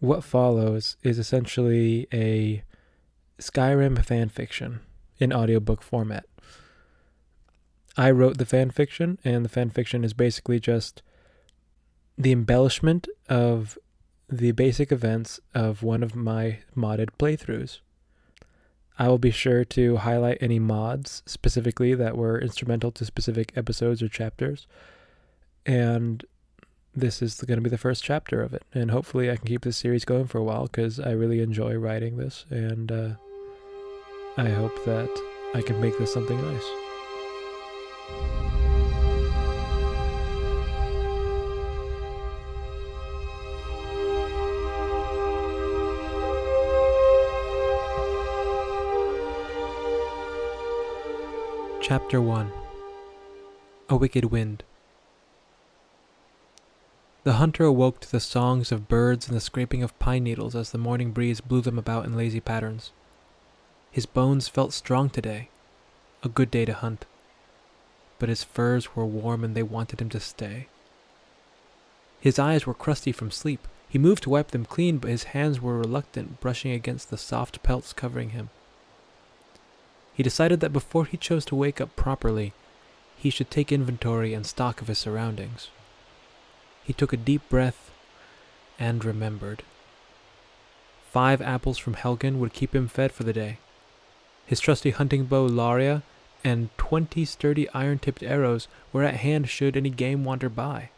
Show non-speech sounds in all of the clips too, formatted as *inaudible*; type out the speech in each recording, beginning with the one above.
What follows is essentially a Skyrim fan fiction in audiobook format. I wrote the fan fiction, and the fan fiction is basically just the embellishment of the basic events of one of my modded playthroughs. I will be sure to highlight any mods specifically that were instrumental to specific episodes or chapters. And this is going to be the first chapter of it. And hopefully, I can keep this series going for a while because I really enjoy writing this. And uh, I hope that I can make this something nice. Chapter 1 A Wicked Wind The hunter awoke to the songs of birds and the scraping of pine needles as the morning breeze blew them about in lazy patterns. His bones felt strong today, a good day to hunt. But his furs were warm and they wanted him to stay. His eyes were crusty from sleep. He moved to wipe them clean, but his hands were reluctant, brushing against the soft pelts covering him. He decided that before he chose to wake up properly, he should take inventory and stock of his surroundings. He took a deep breath and remembered. Five apples from Helgen would keep him fed for the day. His trusty hunting bow Laria and twenty sturdy iron-tipped arrows were at hand should any game wander by.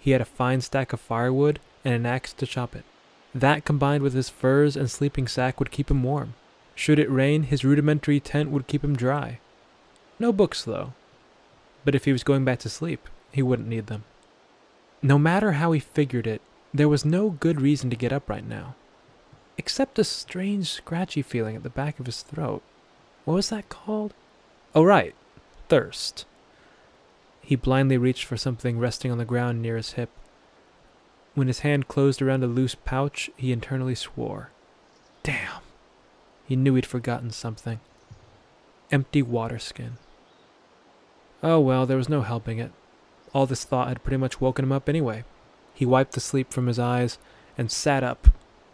He had a fine stack of firewood and an axe to chop it. That combined with his furs and sleeping sack would keep him warm. Should it rain, his rudimentary tent would keep him dry. No books, though. But if he was going back to sleep, he wouldn't need them. No matter how he figured it, there was no good reason to get up right now. Except a strange, scratchy feeling at the back of his throat. What was that called? Oh, right. Thirst. He blindly reached for something resting on the ground near his hip. When his hand closed around a loose pouch, he internally swore. Damn. He knew he'd forgotten something. Empty water skin. Oh well, there was no helping it. All this thought had pretty much woken him up anyway. He wiped the sleep from his eyes and sat up,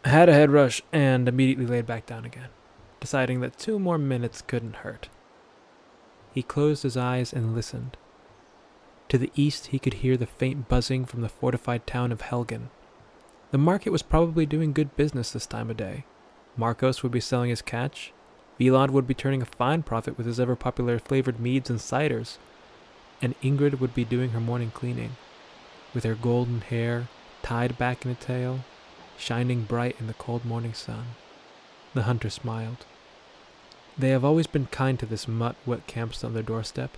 had a head rush, and immediately laid back down again, deciding that two more minutes couldn't hurt. He closed his eyes and listened. To the east, he could hear the faint buzzing from the fortified town of Helgen. The market was probably doing good business this time of day. Marcos would be selling his catch. Vilod would be turning a fine profit with his ever popular flavored meads and ciders. And Ingrid would be doing her morning cleaning, with her golden hair tied back in a tail, shining bright in the cold morning sun. The hunter smiled. They have always been kind to this mutt what camps on their doorstep.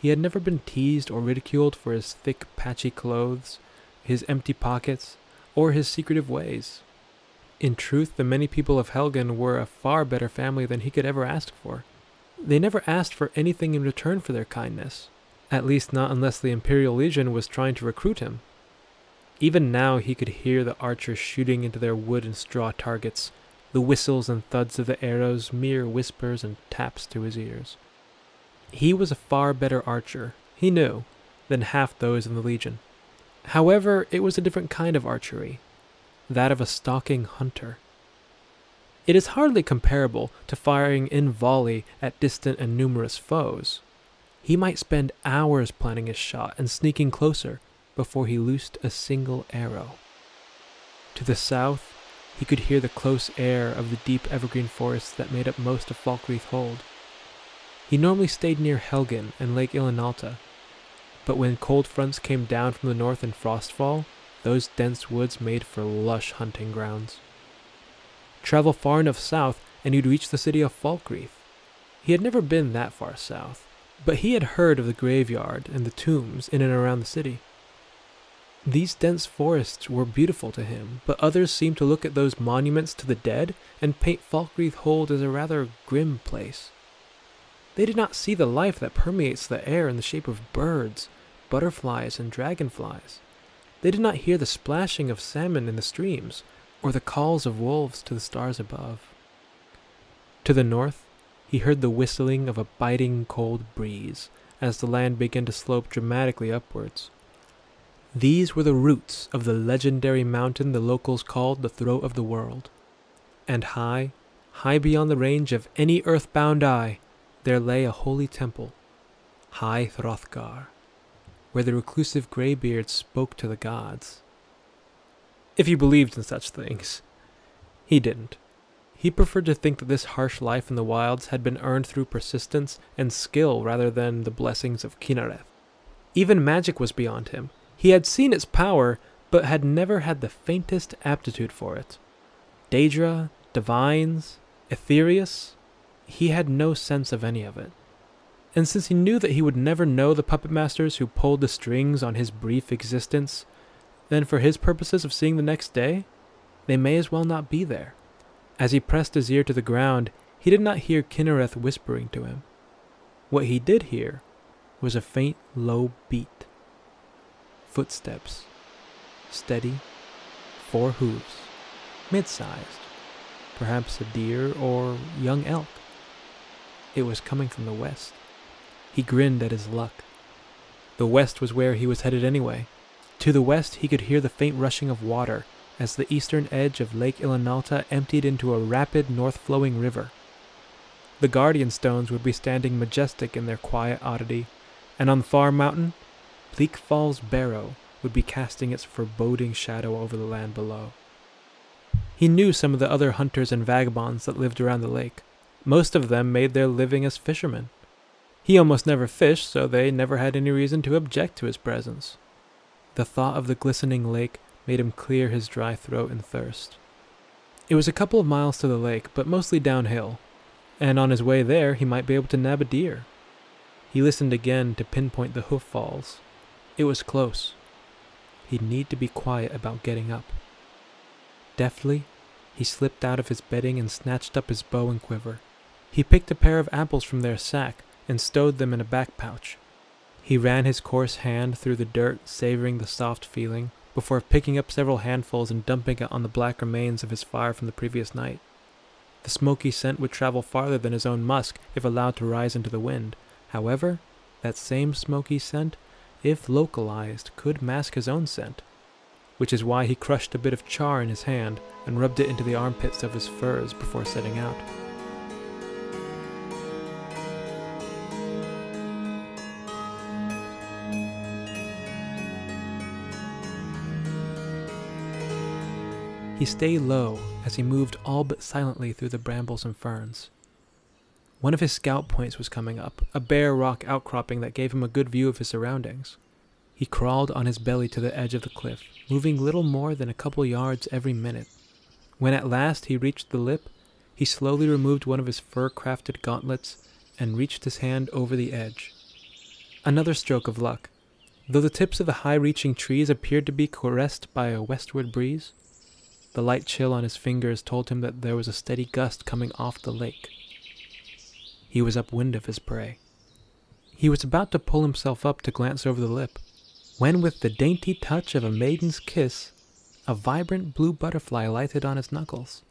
He had never been teased or ridiculed for his thick, patchy clothes, his empty pockets, or his secretive ways. In truth, the many people of Helgen were a far better family than he could ever ask for. They never asked for anything in return for their kindness, at least not unless the Imperial Legion was trying to recruit him. Even now he could hear the archers shooting into their wood and straw targets, the whistles and thuds of the arrows mere whispers and taps to his ears. He was a far better archer, he knew, than half those in the Legion. However, it was a different kind of archery, that of a stalking hunter. It is hardly comparable to firing in volley at distant and numerous foes. He might spend hours planning his shot and sneaking closer before he loosed a single arrow. To the south, he could hear the close air of the deep evergreen forests that made up most of Falkreath Hold. He normally stayed near Helgen and Lake Ilinalta, but when cold fronts came down from the north in Frostfall, those dense woods made for lush hunting grounds. Travel far enough south, and you'd reach the city of Falkreath. He had never been that far south, but he had heard of the graveyard and the tombs in and around the city. These dense forests were beautiful to him, but others seemed to look at those monuments to the dead and paint Falkreath Hold as a rather grim place. They did not see the life that permeates the air in the shape of birds, butterflies, and dragonflies. They did not hear the splashing of salmon in the streams, or the calls of wolves to the stars above. To the north, he heard the whistling of a biting cold breeze as the land began to slope dramatically upwards. These were the roots of the legendary mountain the locals called the Throat of the World. And high, high beyond the range of any earthbound eye, there lay a holy temple, High Hrothgar, where the reclusive greybeards spoke to the gods. If he believed in such things. He didn't. He preferred to think that this harsh life in the wilds had been earned through persistence and skill rather than the blessings of Kynareth. Even magic was beyond him. He had seen its power, but had never had the faintest aptitude for it. Daedra, divines, Aetherius, he had no sense of any of it. And since he knew that he would never know the puppet masters who pulled the strings on his brief existence, then for his purposes of seeing the next day, they may as well not be there. As he pressed his ear to the ground, he did not hear Kynareth whispering to him. What he did hear was a faint, low beat. Footsteps. Steady. Four hooves. Mid-sized. Perhaps a deer or young elk. It was coming from the west. He grinned at his luck. The west was where he was headed anyway. To the west he could hear the faint rushing of water as the eastern edge of Lake Ilinalta emptied into a rapid north-flowing river. The Guardian Stones would be standing majestic in their quiet oddity, and on far mountain, Bleak Falls Barrow would be casting its foreboding shadow over the land below. He knew some of the other hunters and vagabonds that lived around the lake. Most of them made their living as fishermen. He almost never fished, so they never had any reason to object to his presence. The thought of the glistening lake made him clear his dry throat and thirst. It was a couple of miles to the lake, but mostly downhill, and on his way there he might be able to nab a deer. He listened again to pinpoint the hoof falls. It was close. He'd need to be quiet about getting up. Deftly, he slipped out of his bedding and snatched up his bow and quiver. He picked a pair of apples from their sack and stowed them in a back pouch. He ran his coarse hand through the dirt, savoring the soft feeling, before picking up several handfuls and dumping it on the black remains of his fire from the previous night. The smoky scent would travel farther than his own musk if allowed to rise into the wind. However, that same smoky scent, if localized, could mask his own scent, which is why he crushed a bit of char in his hand and rubbed it into the armpits of his furs before setting out. He stayed low as he moved all but silently through the brambles and ferns. One of his scout points was coming up, a bare rock outcropping that gave him a good view of his surroundings. He crawled on his belly to the edge of the cliff, moving little more than a couple yards every minute. When at last he reached the lip, he slowly removed one of his fur crafted gauntlets and reached his hand over the edge. Another stroke of luck. Though the tips of the high reaching trees appeared to be caressed by a westward breeze, the light chill on his fingers told him that there was a steady gust coming off the lake. He was upwind of his prey. He was about to pull himself up to glance over the lip, when with the dainty touch of a maiden's kiss, a vibrant blue butterfly lighted on his knuckles.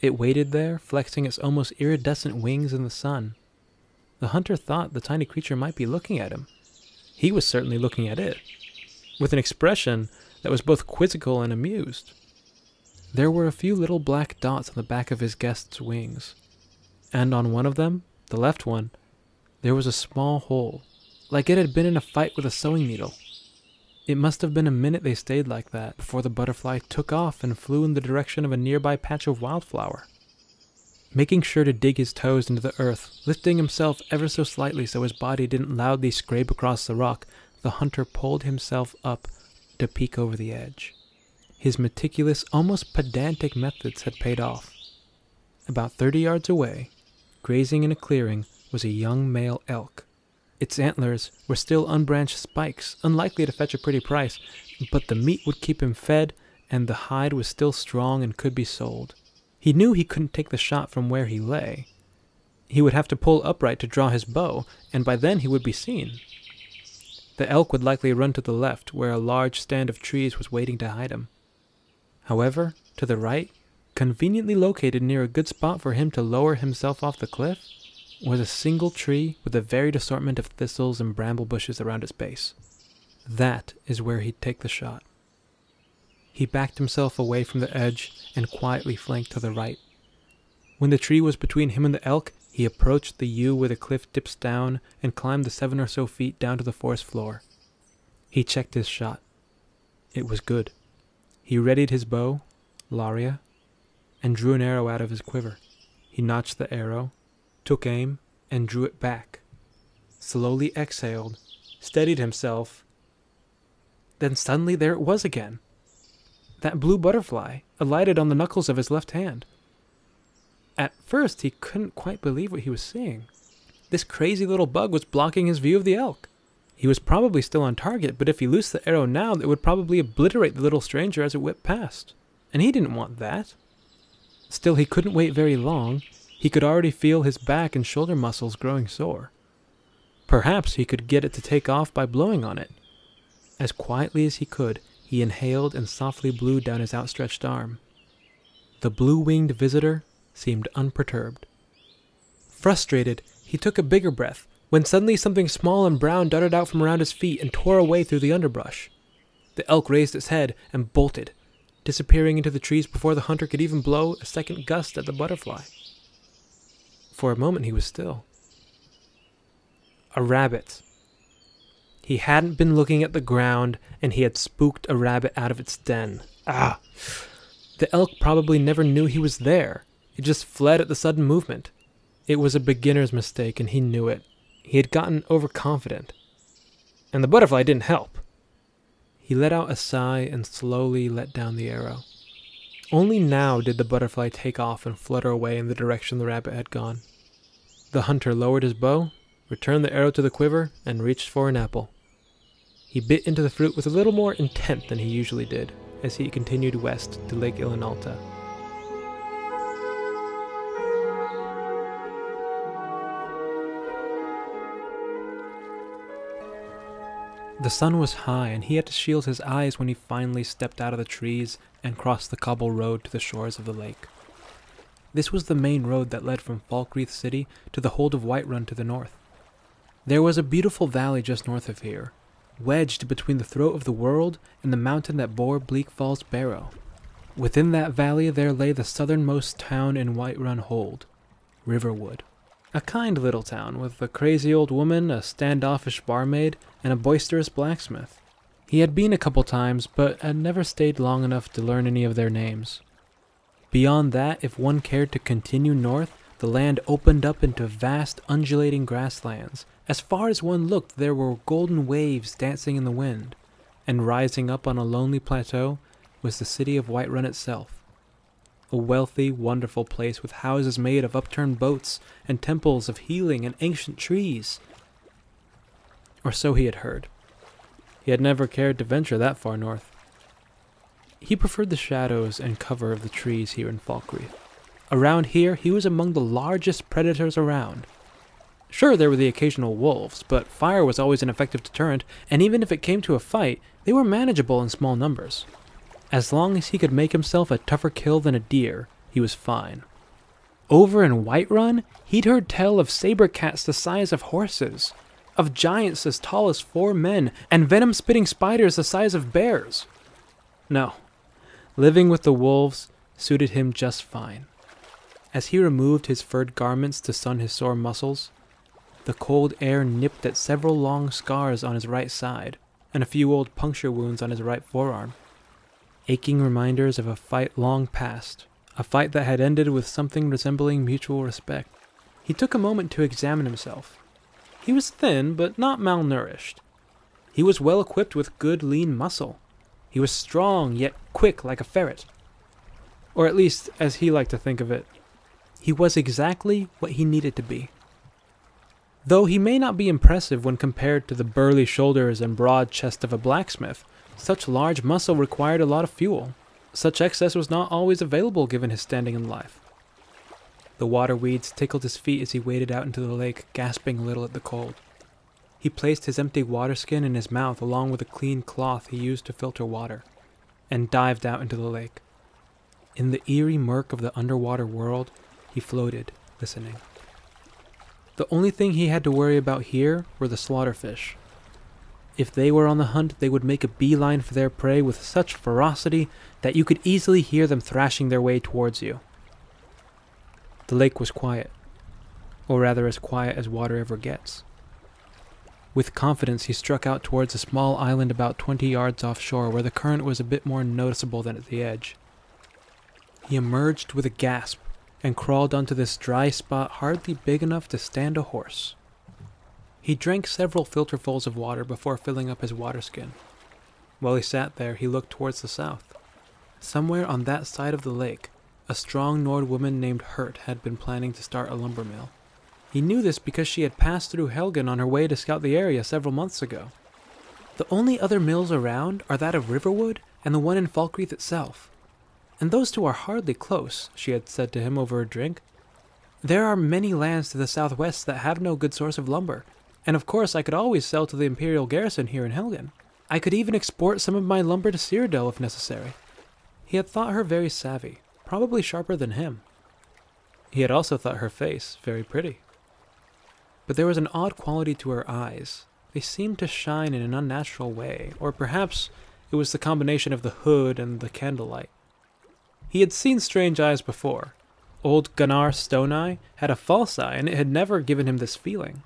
It waited there, flexing its almost iridescent wings in the sun. The hunter thought the tiny creature might be looking at him. He was certainly looking at it, with an expression that was both quizzical and amused. There were a few little black dots on the back of his guest's wings, and on one of them, the left one, there was a small hole, like it had been in a fight with a sewing needle. It must have been a minute they stayed like that before the butterfly took off and flew in the direction of a nearby patch of wildflower. Making sure to dig his toes into the earth, lifting himself ever so slightly so his body didn't loudly scrape across the rock, the hunter pulled himself up to peek over the edge. His meticulous, almost pedantic methods had paid off. About thirty yards away, grazing in a clearing, was a young male elk. Its antlers were still unbranched spikes, unlikely to fetch a pretty price, but the meat would keep him fed, and the hide was still strong and could be sold. He knew he couldn't take the shot from where he lay. He would have to pull upright to draw his bow, and by then he would be seen. The elk would likely run to the left, where a large stand of trees was waiting to hide him. However, to the right, conveniently located near a good spot for him to lower himself off the cliff, was a single tree with a varied assortment of thistles and bramble bushes around its base. That is where he'd take the shot. He backed himself away from the edge and quietly flanked to the right. When the tree was between him and the elk, he approached the yew where the cliff dips down and climbed the seven or so feet down to the forest floor. He checked his shot. It was good. He readied his bow, Laria, and drew an arrow out of his quiver. He notched the arrow, took aim, and drew it back. Slowly exhaled, steadied himself. Then suddenly there it was again. That blue butterfly alighted on the knuckles of his left hand. At first, he couldn't quite believe what he was seeing. This crazy little bug was blocking his view of the elk. He was probably still on target, but if he loosed the arrow now, it would probably obliterate the little stranger as it whipped past. And he didn't want that. Still, he couldn't wait very long. He could already feel his back and shoulder muscles growing sore. Perhaps he could get it to take off by blowing on it. As quietly as he could, he inhaled and softly blew down his outstretched arm. The blue winged visitor seemed unperturbed. Frustrated, he took a bigger breath when suddenly something small and brown darted out from around his feet and tore away through the underbrush. The elk raised its head and bolted, disappearing into the trees before the hunter could even blow a second gust at the butterfly. For a moment he was still. A rabbit. He hadn't been looking at the ground, and he had spooked a rabbit out of its den. Ah! The elk probably never knew he was there. It just fled at the sudden movement. It was a beginner's mistake, and he knew it. He had gotten overconfident. And the butterfly didn't help. He let out a sigh and slowly let down the arrow. Only now did the butterfly take off and flutter away in the direction the rabbit had gone. The hunter lowered his bow, returned the arrow to the quiver, and reached for an apple. He bit into the fruit with a little more intent than he usually did as he continued west to Lake Ilinalta. The sun was high, and he had to shield his eyes when he finally stepped out of the trees and crossed the cobble road to the shores of the lake. This was the main road that led from Falkreath City to the hold of Whiterun to the north. There was a beautiful valley just north of here, wedged between the throat of the world and the mountain that bore Bleak Falls Barrow. Within that valley there lay the southernmost town in Whiterun Hold, Riverwood. A kind little town with a crazy old woman, a standoffish barmaid, and a boisterous blacksmith. He had been a couple times, but had never stayed long enough to learn any of their names. Beyond that, if one cared to continue north, the land opened up into vast, undulating grasslands. As far as one looked, there were golden waves dancing in the wind, and rising up on a lonely plateau was the city of Whiterun itself a wealthy, wonderful place with houses made of upturned boats and temples of healing and ancient trees. Or so he had heard. He had never cared to venture that far north. He preferred the shadows and cover of the trees here in Falkreath. Around here, he was among the largest predators around. Sure, there were the occasional wolves, but fire was always an effective deterrent, and even if it came to a fight, they were manageable in small numbers. As long as he could make himself a tougher kill than a deer, he was fine. Over in Whiterun, he'd heard tell of saber cats the size of horses, of giants as tall as four men, and venom spitting spiders the size of bears. No, living with the wolves suited him just fine. As he removed his furred garments to sun his sore muscles, the cold air nipped at several long scars on his right side and a few old puncture wounds on his right forearm aching reminders of a fight long past, a fight that had ended with something resembling mutual respect. He took a moment to examine himself. He was thin, but not malnourished. He was well equipped with good lean muscle. He was strong, yet quick like a ferret. Or at least, as he liked to think of it, he was exactly what he needed to be. Though he may not be impressive when compared to the burly shoulders and broad chest of a blacksmith, such large muscle required a lot of fuel. Such excess was not always available given his standing in life. The water weeds tickled his feet as he waded out into the lake, gasping a little at the cold. He placed his empty water skin in his mouth along with a clean cloth he used to filter water, and dived out into the lake. In the eerie murk of the underwater world, he floated, listening. The only thing he had to worry about here were the slaughterfish. If they were on the hunt, they would make a beeline for their prey with such ferocity that you could easily hear them thrashing their way towards you. The lake was quiet, or rather as quiet as water ever gets. With confidence, he struck out towards a small island about 20 yards offshore where the current was a bit more noticeable than at the edge. He emerged with a gasp and crawled onto this dry spot hardly big enough to stand a horse. He drank several filterfuls of water before filling up his water skin. While he sat there, he looked towards the south. Somewhere on that side of the lake, a strong Nord woman named Hert had been planning to start a lumber mill. He knew this because she had passed through Helgen on her way to scout the area several months ago. The only other mills around are that of Riverwood and the one in Falkreath itself. And those two are hardly close, she had said to him over a drink. There are many lands to the southwest that have no good source of lumber, and of course I could always sell to the Imperial garrison here in Helgen. I could even export some of my lumber to Cyrodiil if necessary. He had thought her very savvy, probably sharper than him. He had also thought her face very pretty but there was an odd quality to her eyes. They seemed to shine in an unnatural way, or perhaps it was the combination of the hood and the candlelight. He had seen strange eyes before. Old Gunnar Stone had a false eye, and it had never given him this feeling.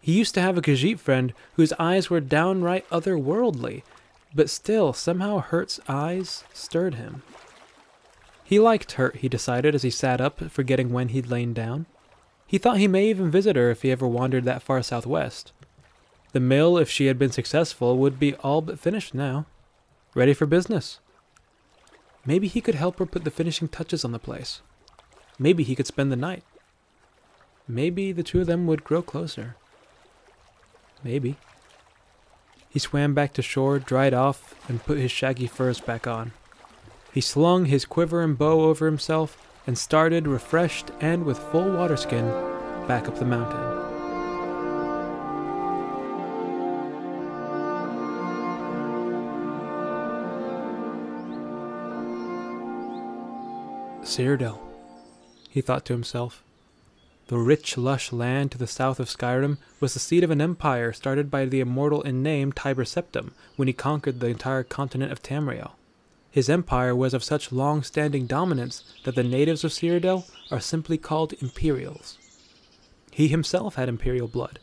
He used to have a Khajiit friend whose eyes were downright otherworldly, but still, somehow Hert's eyes stirred him. He liked her, he decided as he sat up, forgetting when he'd lain down. He thought he may even visit her if he ever wandered that far southwest. The mill, if she had been successful, would be all but finished now. Ready for business. Maybe he could help her put the finishing touches on the place. Maybe he could spend the night. Maybe the two of them would grow closer. Maybe. He swam back to shore, dried off, and put his shaggy furs back on. He slung his quiver and bow over himself and started, refreshed and with full water skin, back up the mountain. Cyrodiil, he thought to himself. The rich, lush land to the south of Skyrim was the seat of an empire started by the immortal in name Tiber Septim when he conquered the entire continent of Tamriel. His empire was of such long-standing dominance that the natives of Cyrodiil are simply called Imperials. He himself had Imperial blood,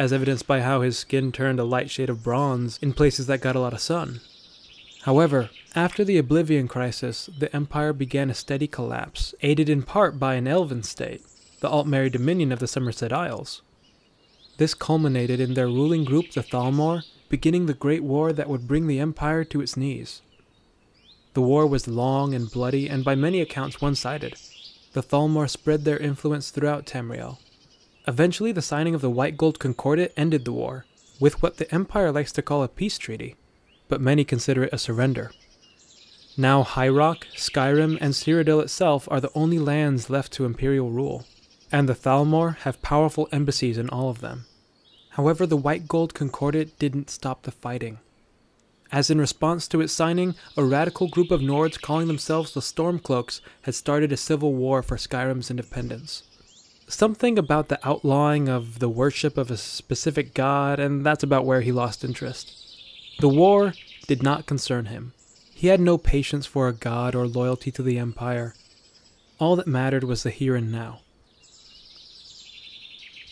as evidenced by how his skin turned a light shade of bronze in places that got a lot of sun. However, after the Oblivion Crisis, the Empire began a steady collapse, aided in part by an elven state, the Aldmeri Dominion of the Summerset Isles. This culminated in their ruling group, the Thalmor, beginning the Great War that would bring the Empire to its knees. The war was long and bloody, and by many accounts one sided. The Thalmor spread their influence throughout Tamriel. Eventually, the signing of the White Gold Concordat ended the war, with what the Empire likes to call a peace treaty, but many consider it a surrender. Now, High Rock, Skyrim, and Cyrodiil itself are the only lands left to Imperial rule, and the Thalmor have powerful embassies in all of them. However, the White Gold Concordat didn't stop the fighting as in response to its signing, a radical group of Nords calling themselves the Stormcloaks had started a civil war for Skyrim's independence. Something about the outlawing of the worship of a specific god, and that's about where he lost interest. The war did not concern him. He had no patience for a god or loyalty to the Empire. All that mattered was the here and now.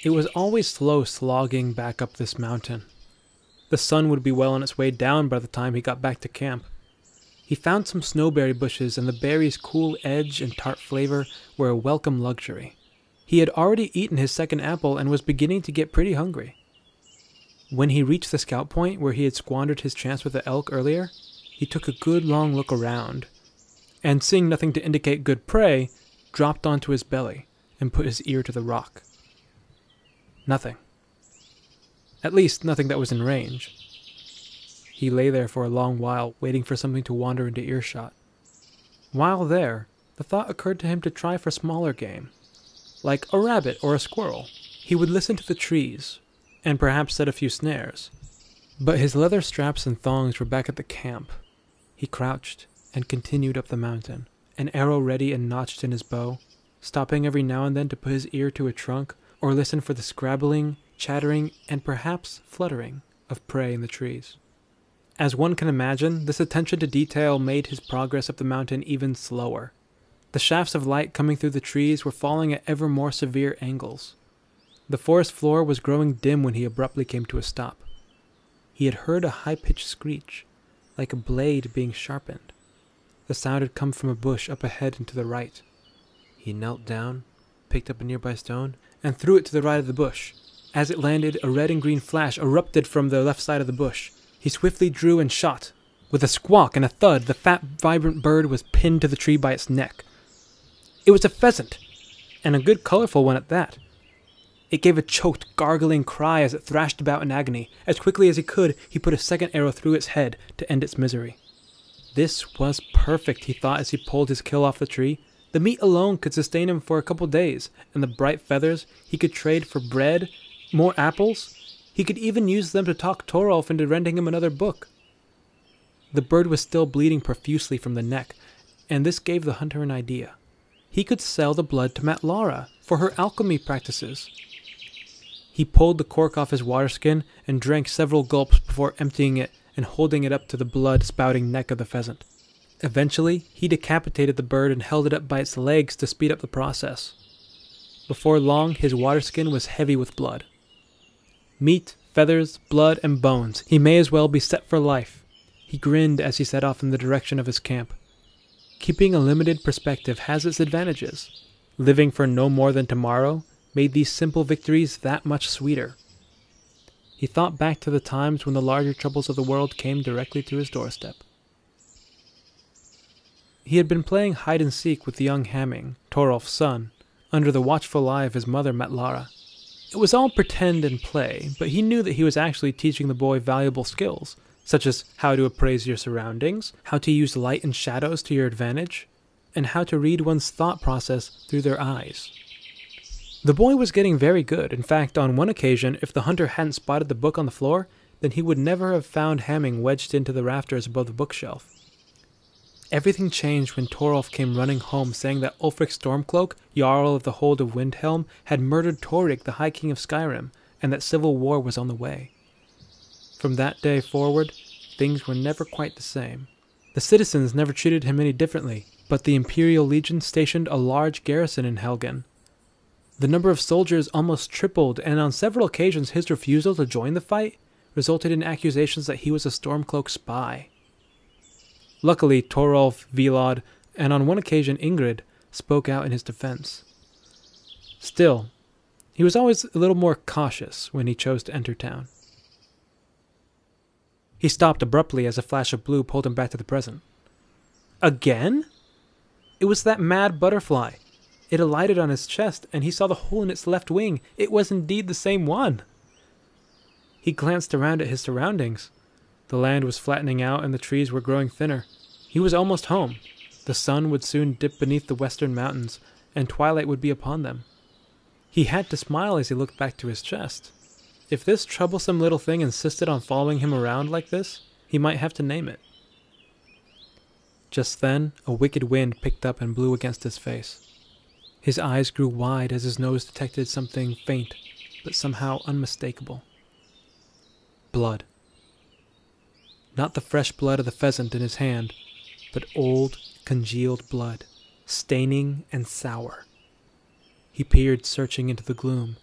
It was always slow slogging back up this mountain. The sun would be well on its way down by the time he got back to camp. He found some snowberry bushes, and the berries' cool edge and tart flavor were a welcome luxury. He had already eaten his second apple and was beginning to get pretty hungry. When he reached the scout point where he had squandered his chance with the elk earlier, he took a good long look around, and seeing nothing to indicate good prey, dropped onto his belly and put his ear to the rock. Nothing. At least, nothing that was in range. He lay there for a long while, waiting for something to wander into earshot. While there, the thought occurred to him to try for smaller game, like a rabbit or a squirrel. He would listen to the trees, and perhaps set a few snares. But his leather straps and thongs were back at the camp. He crouched and continued up the mountain, an arrow ready and notched in his bow, stopping every now and then to put his ear to a trunk or listen for the scrabbling chattering, and perhaps fluttering of prey in the trees. As one can imagine, this attention to detail made his progress up the mountain even slower. The shafts of light coming through the trees were falling at ever more severe angles. The forest floor was growing dim when he abruptly came to a stop. He had heard a high pitched screech, like a blade being sharpened. The sound had come from a bush up ahead and to the right. He knelt down, picked up a nearby stone, and threw it to the right of the bush. As it landed, a red and green flash erupted from the left side of the bush. He swiftly drew and shot. With a squawk and a thud, the fat, vibrant bird was pinned to the tree by its neck. It was a pheasant, and a good colorful one at that. It gave a choked, gargling cry as it thrashed about in agony. As quickly as he could, he put a second arrow through its head to end its misery. This was perfect, he thought as he pulled his kill off the tree. The meat alone could sustain him for a couple days, and the bright feathers he could trade for bread, more apples, he could even use them to talk Torolf into renting him another book. The bird was still bleeding profusely from the neck, and this gave the hunter an idea. He could sell the blood to Matlara for her alchemy practices. He pulled the cork off his water skin and drank several gulps before emptying it and holding it up to the blood spouting neck of the pheasant. Eventually, he decapitated the bird and held it up by its legs to speed up the process. Before long, his water skin was heavy with blood meat, feathers, blood, and bones. He may as well be set for life. He grinned as he set off in the direction of his camp. Keeping a limited perspective has its advantages. Living for no more than tomorrow made these simple victories that much sweeter. He thought back to the times when the larger troubles of the world came directly to his doorstep. He had been playing hide and seek with the young Hamming, Torolf's son, under the watchful eye of his mother Matlara. It was all pretend and play, but he knew that he was actually teaching the boy valuable skills, such as how to appraise your surroundings, how to use light and shadows to your advantage, and how to read one's thought process through their eyes. The boy was getting very good. In fact, on one occasion, if the hunter hadn't spotted the book on the floor, then he would never have found Hamming wedged into the rafters above the bookshelf. Everything changed when Torolf came running home saying that Ulfric Stormcloak, Jarl of the Hold of Windhelm, had murdered Torygg, the High King of Skyrim, and that civil war was on the way. From that day forward, things were never quite the same. The citizens never treated him any differently, but the Imperial Legion stationed a large garrison in Helgen. The number of soldiers almost tripled, and on several occasions his refusal to join the fight resulted in accusations that he was a Stormcloak spy. Luckily, Torolf, Vilod, and on one occasion Ingrid spoke out in his defense. Still, he was always a little more cautious when he chose to enter town. He stopped abruptly as a flash of blue pulled him back to the present. Again? It was that mad butterfly. It alighted on his chest, and he saw the hole in its left wing. It was indeed the same one. He glanced around at his surroundings. The land was flattening out and the trees were growing thinner. He was almost home. The sun would soon dip beneath the western mountains, and twilight would be upon them. He had to smile as he looked back to his chest. If this troublesome little thing insisted on following him around like this, he might have to name it. Just then, a wicked wind picked up and blew against his face. His eyes grew wide as his nose detected something faint, but somehow unmistakable. Blood. Not the fresh blood of the pheasant in his hand, but old, congealed blood, staining and sour. He peered searching into the gloom,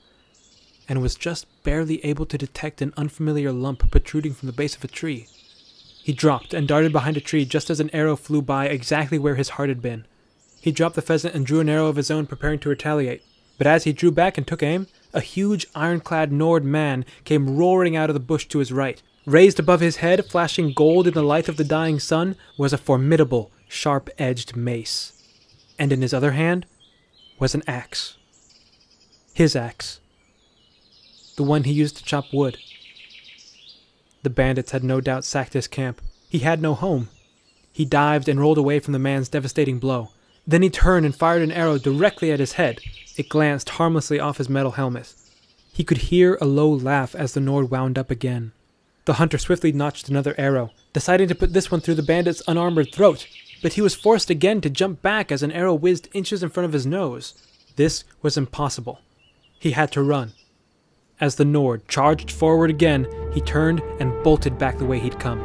and was just barely able to detect an unfamiliar lump protruding from the base of a tree. He dropped and darted behind a tree just as an arrow flew by exactly where his heart had been. He dropped the pheasant and drew an arrow of his own, preparing to retaliate. But as he drew back and took aim, a huge ironclad Nord man came roaring out of the bush to his right. Raised above his head, flashing gold in the light of the dying sun, was a formidable, sharp edged mace. And in his other hand was an axe. His axe. The one he used to chop wood. The bandits had no doubt sacked his camp. He had no home. He dived and rolled away from the man's devastating blow. Then he turned and fired an arrow directly at his head. It glanced harmlessly off his metal helmet. He could hear a low laugh as the Nord wound up again. The hunter swiftly notched another arrow, deciding to put this one through the bandit's unarmored throat, but he was forced again to jump back as an arrow whizzed inches in front of his nose. This was impossible. He had to run. As the Nord charged forward again, he turned and bolted back the way he'd come.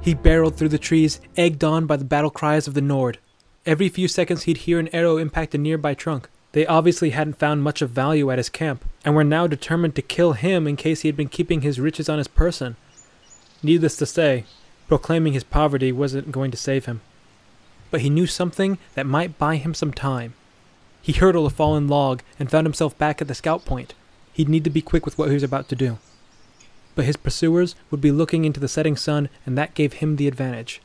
He barreled through the trees, egged on by the battle cries of the Nord. Every few seconds he'd hear an arrow impact a nearby trunk. They obviously hadn't found much of value at his camp, and were now determined to kill him in case he had been keeping his riches on his person. Needless to say, proclaiming his poverty wasn't going to save him. But he knew something that might buy him some time. He hurdled a fallen log and found himself back at the scout point. He'd need to be quick with what he was about to do but his pursuers would be looking into the setting sun, and that gave him the advantage.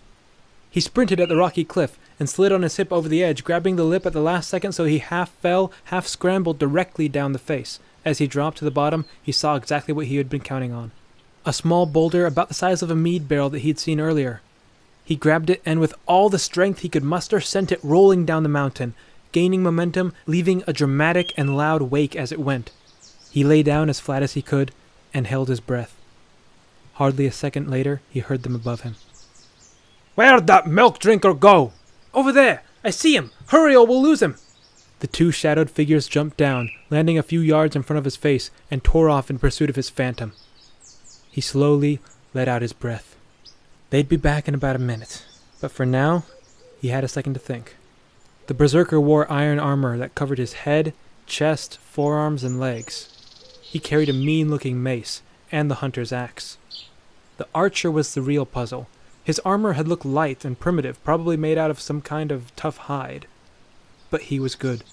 He sprinted at the rocky cliff and slid on his hip over the edge, grabbing the lip at the last second so he half fell, half scrambled directly down the face. As he dropped to the bottom, he saw exactly what he had been counting on a small boulder about the size of a mead barrel that he'd seen earlier. He grabbed it and, with all the strength he could muster, sent it rolling down the mountain, gaining momentum, leaving a dramatic and loud wake as it went. He lay down as flat as he could and held his breath. Hardly a second later, he heard them above him. Where'd that milk drinker go? Over there! I see him! Hurry or we'll lose him! The two shadowed figures jumped down, landing a few yards in front of his face, and tore off in pursuit of his phantom. He slowly let out his breath. They'd be back in about a minute, but for now, he had a second to think. The berserker wore iron armor that covered his head, chest, forearms, and legs. He carried a mean looking mace and the hunter's axe. The archer was the real puzzle. His armor had looked light and primitive, probably made out of some kind of tough hide. But he was good.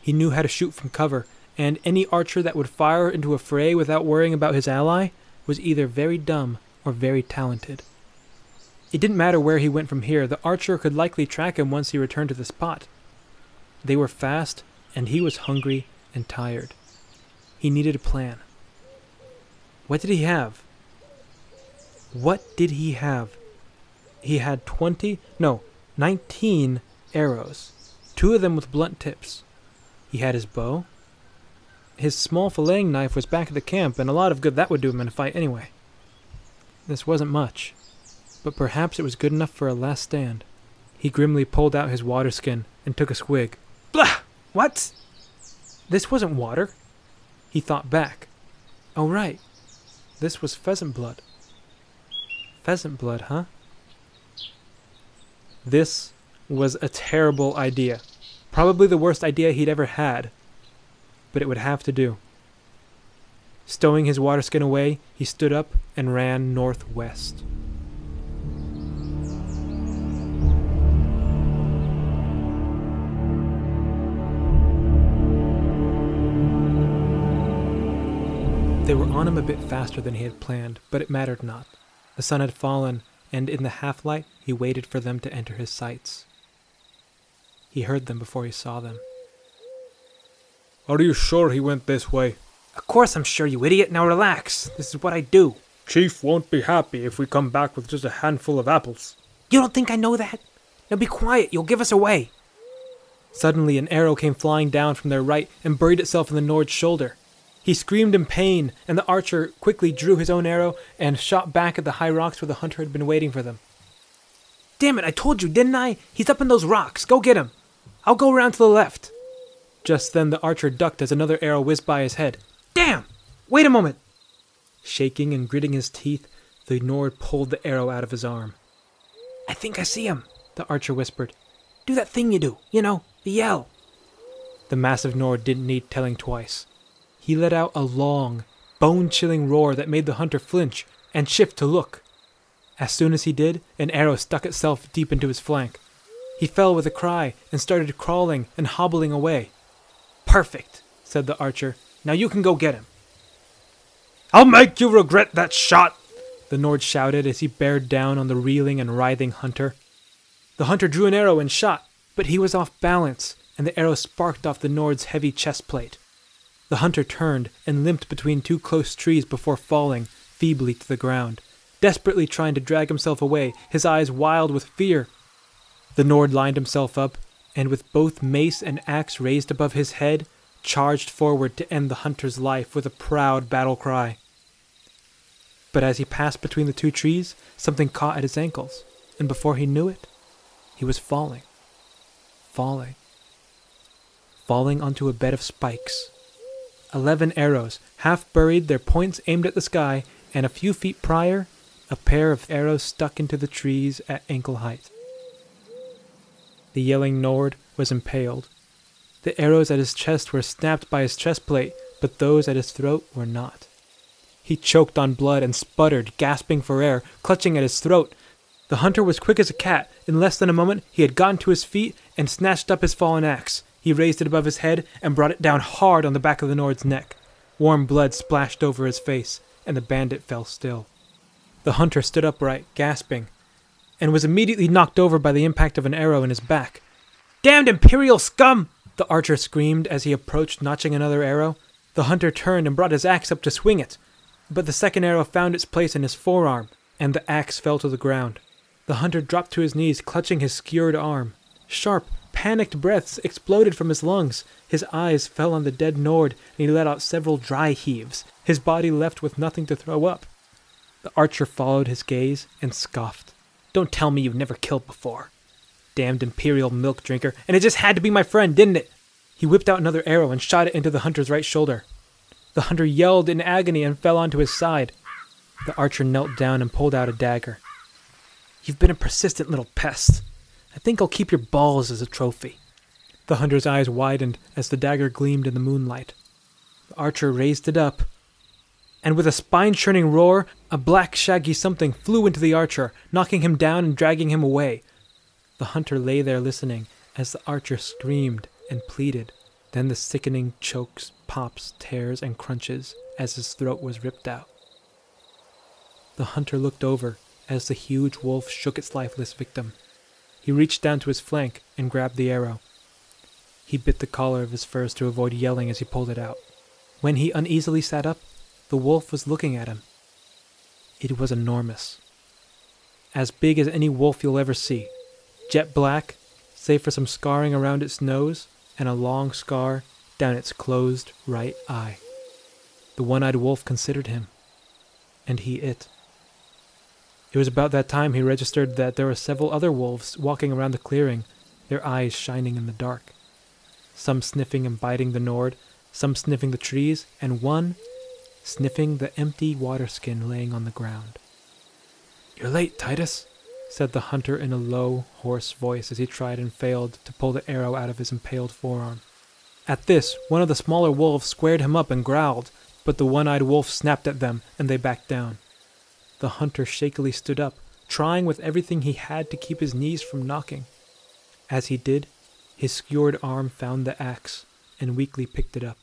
He knew how to shoot from cover, and any archer that would fire into a fray without worrying about his ally was either very dumb or very talented. It didn't matter where he went from here, the archer could likely track him once he returned to the spot. They were fast, and he was hungry and tired. He needed a plan. What did he have? What did he have? He had 20, no, 19 arrows, two of them with blunt tips. He had his bow. His small filleting knife was back at the camp, and a lot of good that would do him in a fight anyway. This wasn't much, but perhaps it was good enough for a last stand. He grimly pulled out his water skin and took a swig. Blah! What? This wasn't water. He thought back. Oh, right. This was pheasant blood. Pheasant blood, huh? This was a terrible idea. Probably the worst idea he'd ever had. But it would have to do. Stowing his water skin away, he stood up and ran northwest. They were on him a bit faster than he had planned, but it mattered not. The sun had fallen, and in the half light he waited for them to enter his sights. He heard them before he saw them. Are you sure he went this way? Of course I'm sure, you idiot. Now relax. This is what I do. Chief won't be happy if we come back with just a handful of apples. You don't think I know that? Now be quiet. You'll give us away. Suddenly, an arrow came flying down from their right and buried itself in the Nord's shoulder. He screamed in pain, and the archer quickly drew his own arrow and shot back at the high rocks where the hunter had been waiting for them. Damn it, I told you, didn't I? He's up in those rocks. Go get him. I'll go around to the left. Just then the archer ducked as another arrow whizzed by his head. Damn! Wait a moment! Shaking and gritting his teeth, the Nord pulled the arrow out of his arm. I think I see him, the archer whispered. Do that thing you do, you know, the yell. The massive Nord didn't need telling twice. He let out a long, bone chilling roar that made the hunter flinch and shift to look. As soon as he did, an arrow stuck itself deep into his flank. He fell with a cry and started crawling and hobbling away. Perfect, said the archer. Now you can go get him. I'll make you regret that shot, the Nord shouted as he bared down on the reeling and writhing hunter. The hunter drew an arrow and shot, but he was off balance, and the arrow sparked off the Nord's heavy chest plate. The hunter turned and limped between two close trees before falling feebly to the ground, desperately trying to drag himself away, his eyes wild with fear. The Nord lined himself up, and with both mace and axe raised above his head, charged forward to end the hunter's life with a proud battle cry. But as he passed between the two trees, something caught at his ankles, and before he knew it, he was falling, falling, falling onto a bed of spikes. Eleven arrows, half buried, their points aimed at the sky, and a few feet prior, a pair of arrows stuck into the trees at ankle height. The yelling Nord was impaled. The arrows at his chest were snapped by his chest plate, but those at his throat were not. He choked on blood and sputtered, gasping for air, clutching at his throat. The hunter was quick as a cat. In less than a moment, he had gotten to his feet and snatched up his fallen axe. He raised it above his head and brought it down hard on the back of the Nord's neck. Warm blood splashed over his face, and the bandit fell still. The hunter stood upright, gasping, and was immediately knocked over by the impact of an arrow in his back. Damned Imperial scum! The archer screamed as he approached, notching another arrow. The hunter turned and brought his axe up to swing it, but the second arrow found its place in his forearm, and the axe fell to the ground. The hunter dropped to his knees, clutching his skewered arm. Sharp, panicked breaths exploded from his lungs. His eyes fell on the dead Nord, and he let out several dry heaves, his body left with nothing to throw up. The archer followed his gaze and scoffed. Don't tell me you've never killed before. Damned imperial milk drinker, and it just had to be my friend, didn't it? He whipped out another arrow and shot it into the hunter's right shoulder. The hunter yelled in agony and fell onto his side. The archer knelt down and pulled out a dagger. You've been a persistent little pest. I think I'll keep your balls as a trophy. The hunter's eyes widened as the dagger gleamed in the moonlight. The archer raised it up, and with a spine churning roar, a black, shaggy something flew into the archer, knocking him down and dragging him away. The hunter lay there listening as the archer screamed and pleaded. Then the sickening chokes, pops, tears, and crunches as his throat was ripped out. The hunter looked over as the huge wolf shook its lifeless victim. He reached down to his flank and grabbed the arrow. He bit the collar of his furs to avoid yelling as he pulled it out. When he uneasily sat up, the wolf was looking at him. It was enormous. As big as any wolf you'll ever see. Jet black, save for some scarring around its nose and a long scar down its closed right eye. The one eyed wolf considered him, and he it. It was about that time he registered that there were several other wolves walking around the clearing, their eyes shining in the dark. Some sniffing and biting the Nord, some sniffing the trees, and one sniffing the empty water skin laying on the ground. You're late, Titus, said the hunter in a low, hoarse voice as he tried and failed to pull the arrow out of his impaled forearm. At this, one of the smaller wolves squared him up and growled, but the one eyed wolf snapped at them and they backed down. The hunter shakily stood up, trying with everything he had to keep his knees from knocking. As he did, his skewered arm found the axe and weakly picked it up.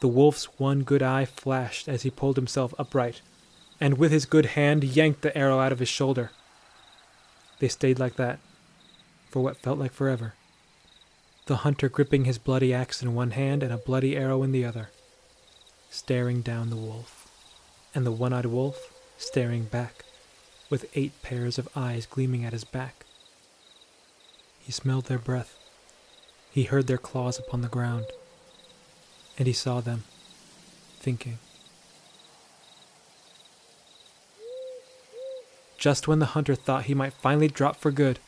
The wolf's one good eye flashed as he pulled himself upright, and with his good hand yanked the arrow out of his shoulder. They stayed like that, for what felt like forever. The hunter gripping his bloody axe in one hand and a bloody arrow in the other, staring down the wolf, and the one eyed wolf staring back, with eight pairs of eyes gleaming at his back. He smelled their breath. He heard their claws upon the ground, and he saw them, thinking. Just when the hunter thought he might finally drop for good,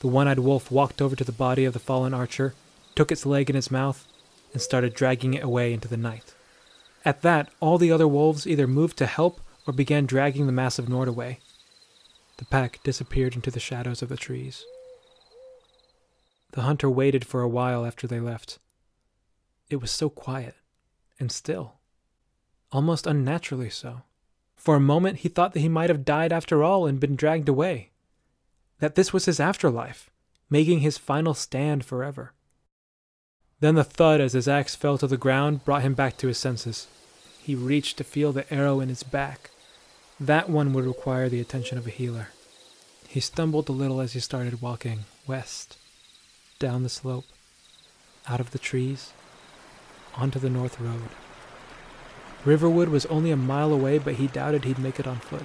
the one eyed wolf walked over to the body of the fallen archer, took its leg in its mouth, and started dragging it away into the night. At that, all the other wolves either moved to help or began dragging the massive Nord away. The pack disappeared into the shadows of the trees. The hunter waited for a while after they left. It was so quiet and still, almost unnaturally so. For a moment, he thought that he might have died after all and been dragged away. That this was his afterlife, making his final stand forever. Then the thud as his axe fell to the ground brought him back to his senses. He reached to feel the arrow in his back. That one would require the attention of a healer. He stumbled a little as he started walking west, down the slope, out of the trees, onto the north road. Riverwood was only a mile away, but he doubted he'd make it on foot.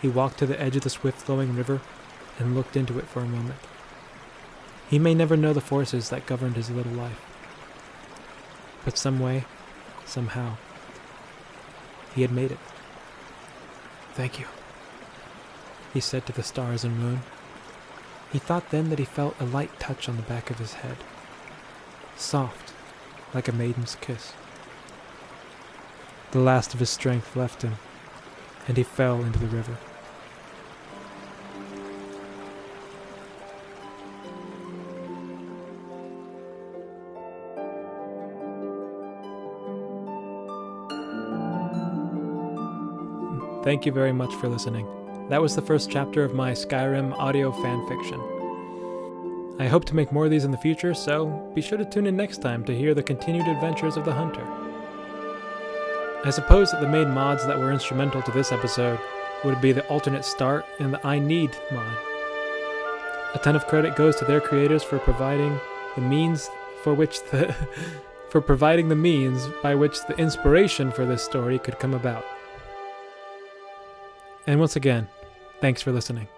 He walked to the edge of the swift flowing river and looked into it for a moment. He may never know the forces that governed his little life. But some way, somehow, he had made it. Thank you. he said to the stars and moon. He thought then that he felt a light touch on the back of his head, soft, like a maiden's kiss. The last of his strength left him, and he fell into the river. Thank you very much for listening. That was the first chapter of my Skyrim audio fanfiction. I hope to make more of these in the future, so be sure to tune in next time to hear the continued adventures of the Hunter. I suppose that the main mods that were instrumental to this episode would be the alternate start and the iNeed mod. A ton of credit goes to their creators for providing the means for which the *laughs* for providing the means by which the inspiration for this story could come about. And once again, thanks for listening.